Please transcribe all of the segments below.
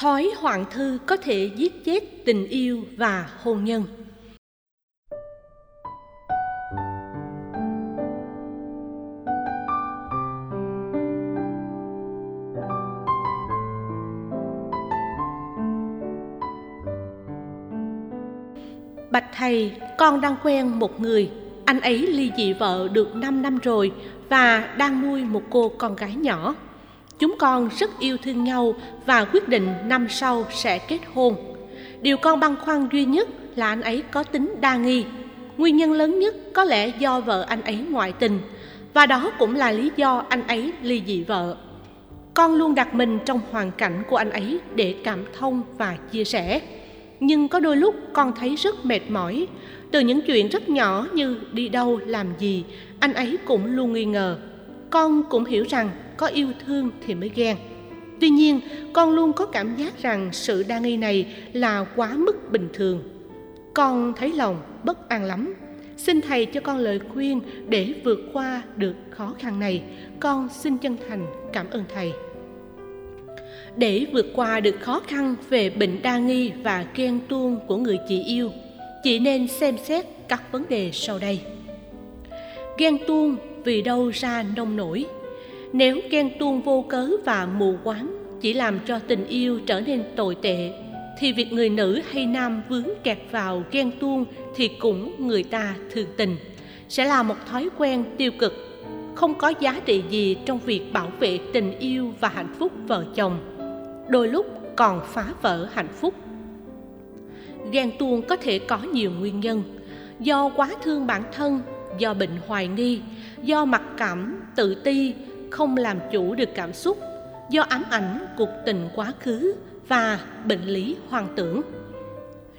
Thói hoạn thư có thể giết chết tình yêu và hôn nhân. Bạch thầy, con đang quen một người. Anh ấy ly dị vợ được 5 năm rồi và đang nuôi một cô con gái nhỏ. Chúng con rất yêu thương nhau và quyết định năm sau sẽ kết hôn. Điều con băn khoăn duy nhất là anh ấy có tính đa nghi. Nguyên nhân lớn nhất có lẽ do vợ anh ấy ngoại tình và đó cũng là lý do anh ấy ly dị vợ. Con luôn đặt mình trong hoàn cảnh của anh ấy để cảm thông và chia sẻ. Nhưng có đôi lúc con thấy rất mệt mỏi. Từ những chuyện rất nhỏ như đi đâu, làm gì, anh ấy cũng luôn nghi ngờ. Con cũng hiểu rằng có yêu thương thì mới ghen. Tuy nhiên, con luôn có cảm giác rằng sự đa nghi này là quá mức bình thường. Con thấy lòng bất an lắm. Xin thầy cho con lời khuyên để vượt qua được khó khăn này. Con xin chân thành cảm ơn thầy. Để vượt qua được khó khăn về bệnh đa nghi và ghen tuông của người chị yêu, chị nên xem xét các vấn đề sau đây. Ghen tuông vì đâu ra nông nổi. Nếu ghen tuông vô cớ và mù quáng chỉ làm cho tình yêu trở nên tồi tệ, thì việc người nữ hay nam vướng kẹt vào ghen tuông thì cũng người ta thường tình, sẽ là một thói quen tiêu cực, không có giá trị gì trong việc bảo vệ tình yêu và hạnh phúc vợ chồng, đôi lúc còn phá vỡ hạnh phúc. Ghen tuông có thể có nhiều nguyên nhân, do quá thương bản thân do bệnh hoài nghi, do mặc cảm tự ti, không làm chủ được cảm xúc, do ám ảnh cuộc tình quá khứ và bệnh lý hoang tưởng.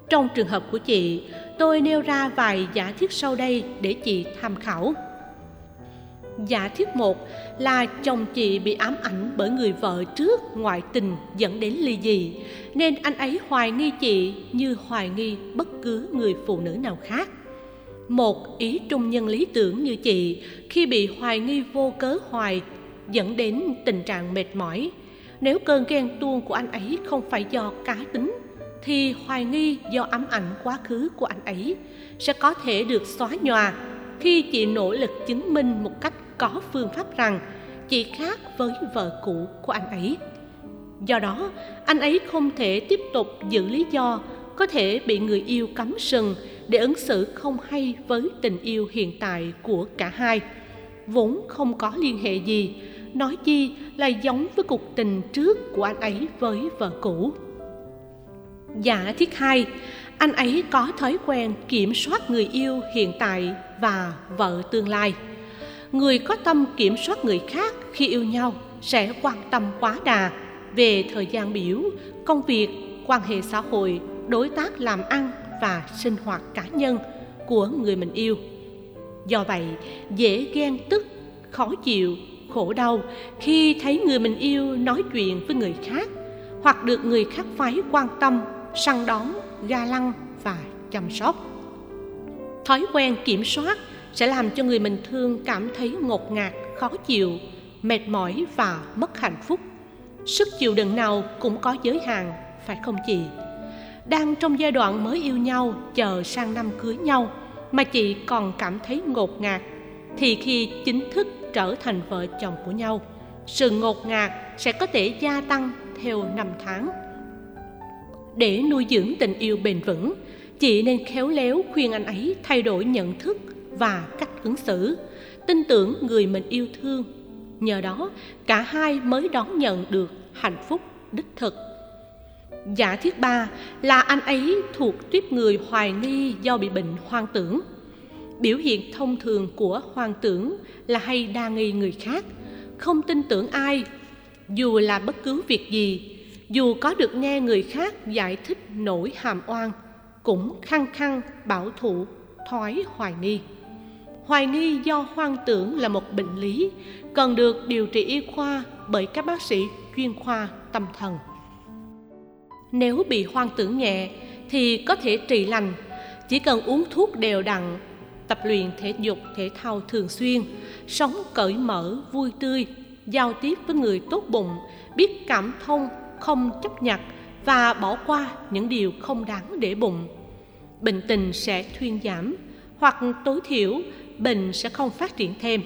Trong trường hợp của chị, tôi nêu ra vài giả thiết sau đây để chị tham khảo. Giả thiết một là chồng chị bị ám ảnh bởi người vợ trước ngoại tình dẫn đến ly dị, nên anh ấy hoài nghi chị như hoài nghi bất cứ người phụ nữ nào khác một ý trung nhân lý tưởng như chị, khi bị hoài nghi vô cớ hoài, dẫn đến tình trạng mệt mỏi. Nếu cơn ghen tuông của anh ấy không phải do cá tính, thì hoài nghi do ám ảnh quá khứ của anh ấy sẽ có thể được xóa nhòa. Khi chị nỗ lực chứng minh một cách có phương pháp rằng chị khác với vợ cũ của anh ấy. Do đó, anh ấy không thể tiếp tục giữ lý do có thể bị người yêu cắm sừng để ứng xử không hay với tình yêu hiện tại của cả hai. Vốn không có liên hệ gì, nói chi là giống với cuộc tình trước của anh ấy với vợ cũ. Giả thiết hai, anh ấy có thói quen kiểm soát người yêu hiện tại và vợ tương lai. Người có tâm kiểm soát người khác khi yêu nhau sẽ quan tâm quá đà về thời gian biểu, công việc, quan hệ xã hội đối tác làm ăn và sinh hoạt cá nhân của người mình yêu. Do vậy, dễ ghen tức, khó chịu, khổ đau khi thấy người mình yêu nói chuyện với người khác hoặc được người khác phái quan tâm, săn đón, ga lăng và chăm sóc. Thói quen kiểm soát sẽ làm cho người mình thương cảm thấy ngột ngạt, khó chịu, mệt mỏi và mất hạnh phúc. Sức chịu đựng nào cũng có giới hạn, phải không chị? Đang trong giai đoạn mới yêu nhau, chờ sang năm cưới nhau, mà chị còn cảm thấy ngột ngạt, thì khi chính thức trở thành vợ chồng của nhau, sự ngột ngạt sẽ có thể gia tăng theo năm tháng. Để nuôi dưỡng tình yêu bền vững, chị nên khéo léo khuyên anh ấy thay đổi nhận thức và cách ứng xử, tin tưởng người mình yêu thương. Nhờ đó, cả hai mới đón nhận được hạnh phúc đích thực giả thiết ba là anh ấy thuộc tuyếp người hoài nghi do bị bệnh hoang tưởng. Biểu hiện thông thường của hoang tưởng là hay đa nghi người khác, không tin tưởng ai, dù là bất cứ việc gì, dù có được nghe người khác giải thích nỗi hàm oan, cũng khăng khăng bảo thủ thoái hoài nghi. Hoài nghi do hoang tưởng là một bệnh lý, cần được điều trị y khoa bởi các bác sĩ chuyên khoa tâm thần nếu bị hoang tưởng nhẹ, thì có thể trị lành. Chỉ cần uống thuốc đều đặn, tập luyện thể dục, thể thao thường xuyên, sống cởi mở, vui tươi, giao tiếp với người tốt bụng, biết cảm thông, không chấp nhặt và bỏ qua những điều không đáng để bụng. Bệnh tình sẽ thuyên giảm hoặc tối thiểu bệnh sẽ không phát triển thêm.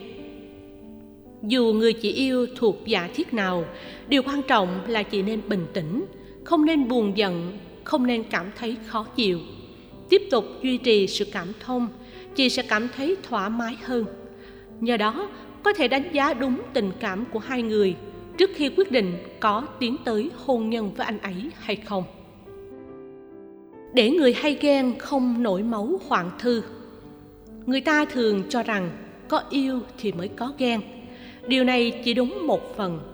Dù người chị yêu thuộc giả thiết nào, điều quan trọng là chị nên bình tĩnh không nên buồn giận, không nên cảm thấy khó chịu. Tiếp tục duy trì sự cảm thông, chị sẽ cảm thấy thoải mái hơn. Nhờ đó, có thể đánh giá đúng tình cảm của hai người trước khi quyết định có tiến tới hôn nhân với anh ấy hay không. Để người hay ghen không nổi máu hoạn thư, người ta thường cho rằng có yêu thì mới có ghen. Điều này chỉ đúng một phần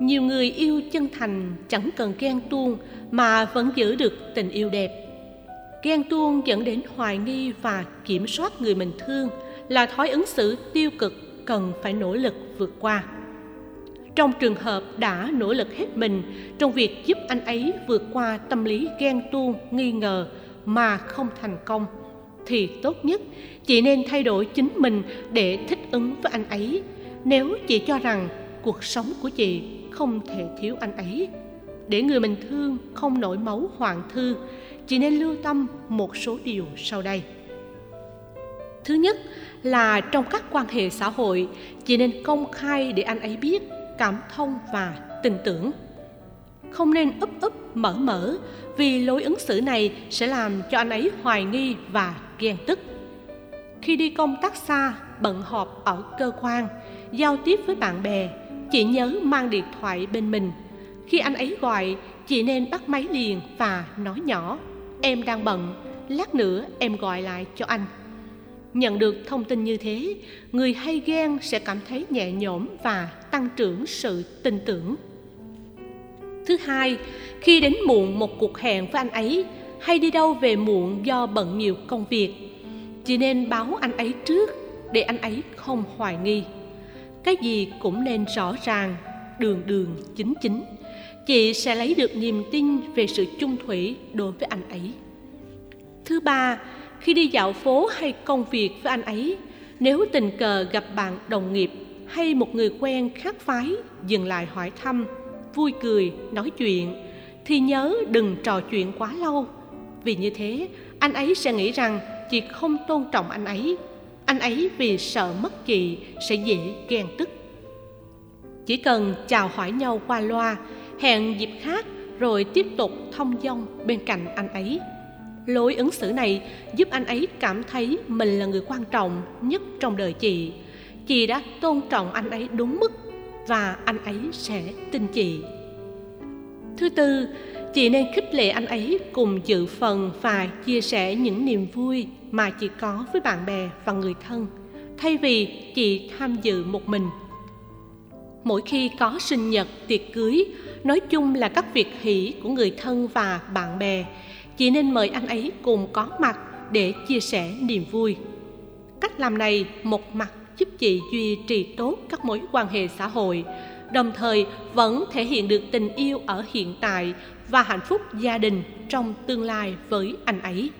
nhiều người yêu chân thành, chẳng cần ghen tuông mà vẫn giữ được tình yêu đẹp. Ghen tuông dẫn đến hoài nghi và kiểm soát người mình thương là thói ứng xử tiêu cực cần phải nỗ lực vượt qua. Trong trường hợp đã nỗ lực hết mình trong việc giúp anh ấy vượt qua tâm lý ghen tuông, nghi ngờ mà không thành công, thì tốt nhất chị nên thay đổi chính mình để thích ứng với anh ấy. Nếu chị cho rằng cuộc sống của chị không thể thiếu anh ấy. Để người mình thương không nổi máu hoàng thư, chỉ nên lưu tâm một số điều sau đây. Thứ nhất là trong các quan hệ xã hội, chỉ nên công khai để anh ấy biết cảm thông và tin tưởng. Không nên ấp ấp mở mở, vì lối ứng xử này sẽ làm cho anh ấy hoài nghi và ghen tức. Khi đi công tác xa, bận họp ở cơ quan, giao tiếp với bạn bè chị nhớ mang điện thoại bên mình. Khi anh ấy gọi, chị nên bắt máy liền và nói nhỏ, em đang bận, lát nữa em gọi lại cho anh. Nhận được thông tin như thế, người hay ghen sẽ cảm thấy nhẹ nhõm và tăng trưởng sự tin tưởng. Thứ hai, khi đến muộn một cuộc hẹn với anh ấy, hay đi đâu về muộn do bận nhiều công việc, chị nên báo anh ấy trước để anh ấy không hoài nghi cái gì cũng nên rõ ràng, đường đường chính chính. Chị sẽ lấy được niềm tin về sự chung thủy đối với anh ấy. Thứ ba, khi đi dạo phố hay công việc với anh ấy, nếu tình cờ gặp bạn đồng nghiệp hay một người quen khác phái dừng lại hỏi thăm, vui cười, nói chuyện, thì nhớ đừng trò chuyện quá lâu. Vì như thế, anh ấy sẽ nghĩ rằng chị không tôn trọng anh ấy anh ấy vì sợ mất chị sẽ dễ ghen tức. Chỉ cần chào hỏi nhau qua loa, hẹn dịp khác rồi tiếp tục thông dong bên cạnh anh ấy. Lối ứng xử này giúp anh ấy cảm thấy mình là người quan trọng nhất trong đời chị. Chị đã tôn trọng anh ấy đúng mức và anh ấy sẽ tin chị. Thứ tư chị nên khích lệ anh ấy cùng dự phần và chia sẻ những niềm vui mà chị có với bạn bè và người thân. Thay vì chị tham dự một mình. Mỗi khi có sinh nhật, tiệc cưới, nói chung là các việc hỷ của người thân và bạn bè, chị nên mời anh ấy cùng có mặt để chia sẻ niềm vui. Cách làm này một mặt giúp chị duy trì tốt các mối quan hệ xã hội, đồng thời vẫn thể hiện được tình yêu ở hiện tại và hạnh phúc gia đình trong tương lai với anh ấy.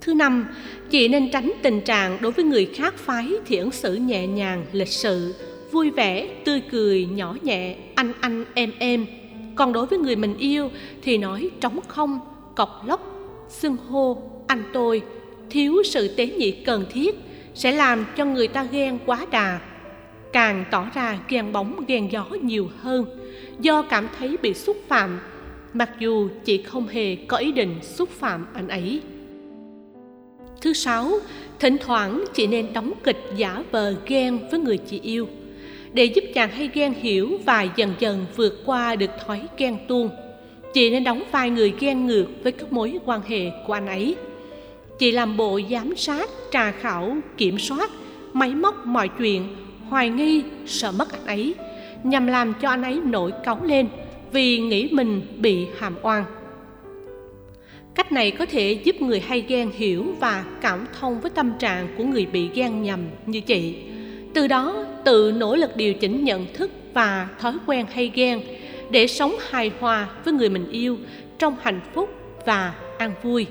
Thứ năm, chị nên tránh tình trạng đối với người khác phái thì ứng xử nhẹ nhàng, lịch sự, vui vẻ, tươi cười, nhỏ nhẹ, anh anh, em em. Còn đối với người mình yêu thì nói trống không, cọc lóc, xưng hô, anh tôi. Thiếu sự tế nhị cần thiết sẽ làm cho người ta ghen quá đà càng tỏ ra ghen bóng, ghen gió nhiều hơn. Do cảm thấy bị xúc phạm, mặc dù chị không hề có ý định xúc phạm anh ấy. Thứ sáu, thỉnh thoảng chị nên đóng kịch giả vờ ghen với người chị yêu. Để giúp chàng hay ghen hiểu và dần dần vượt qua được thói ghen tuông, chị nên đóng vai người ghen ngược với các mối quan hệ của anh ấy. Chị làm bộ giám sát trà khảo, kiểm soát, máy móc mọi chuyện hoài nghi, sợ mất anh ấy, nhằm làm cho anh ấy nổi cáu lên vì nghĩ mình bị hàm oan. Cách này có thể giúp người hay ghen hiểu và cảm thông với tâm trạng của người bị ghen nhầm như chị. Từ đó, tự nỗ lực điều chỉnh nhận thức và thói quen hay ghen để sống hài hòa với người mình yêu trong hạnh phúc và an vui.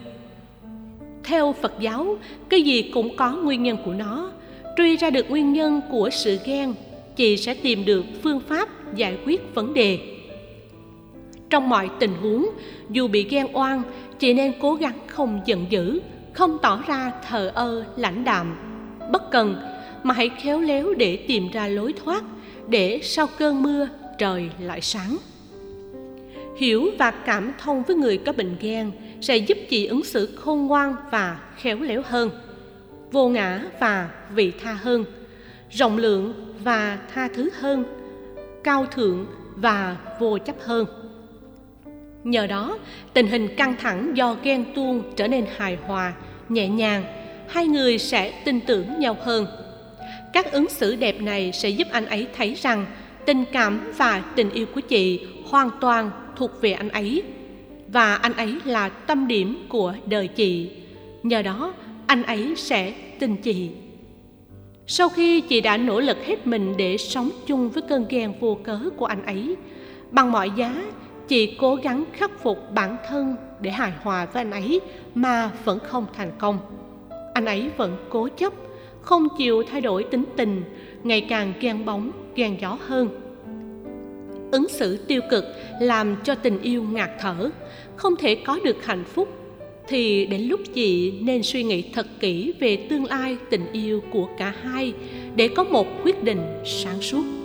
Theo phật giáo, cái gì cũng có nguyên nhân của nó truy ra được nguyên nhân của sự ghen, chị sẽ tìm được phương pháp giải quyết vấn đề. Trong mọi tình huống, dù bị ghen oan, chị nên cố gắng không giận dữ, không tỏ ra thờ ơ, lãnh đạm. Bất cần, mà hãy khéo léo để tìm ra lối thoát để sau cơn mưa, trời lại sáng. Hiểu và cảm thông với người có bệnh ghen sẽ giúp chị ứng xử khôn ngoan và khéo léo hơn vô ngã và vị tha hơn, rộng lượng và tha thứ hơn, cao thượng và vô chấp hơn. Nhờ đó, tình hình căng thẳng do ghen tuông trở nên hài hòa, nhẹ nhàng, hai người sẽ tin tưởng nhau hơn. Các ứng xử đẹp này sẽ giúp anh ấy thấy rằng tình cảm và tình yêu của chị hoàn toàn thuộc về anh ấy, và anh ấy là tâm điểm của đời chị. Nhờ đó anh ấy sẽ tin chị. Sau khi chị đã nỗ lực hết mình để sống chung với cơn ghen vô cớ của anh ấy, bằng mọi giá, chị cố gắng khắc phục bản thân để hài hòa với anh ấy mà vẫn không thành công. Anh ấy vẫn cố chấp, không chịu thay đổi tính tình, ngày càng ghen bóng, ghen gió hơn. Ứng xử tiêu cực làm cho tình yêu ngạt thở, không thể có được hạnh phúc thì đến lúc chị nên suy nghĩ thật kỹ về tương lai tình yêu của cả hai để có một quyết định sáng suốt.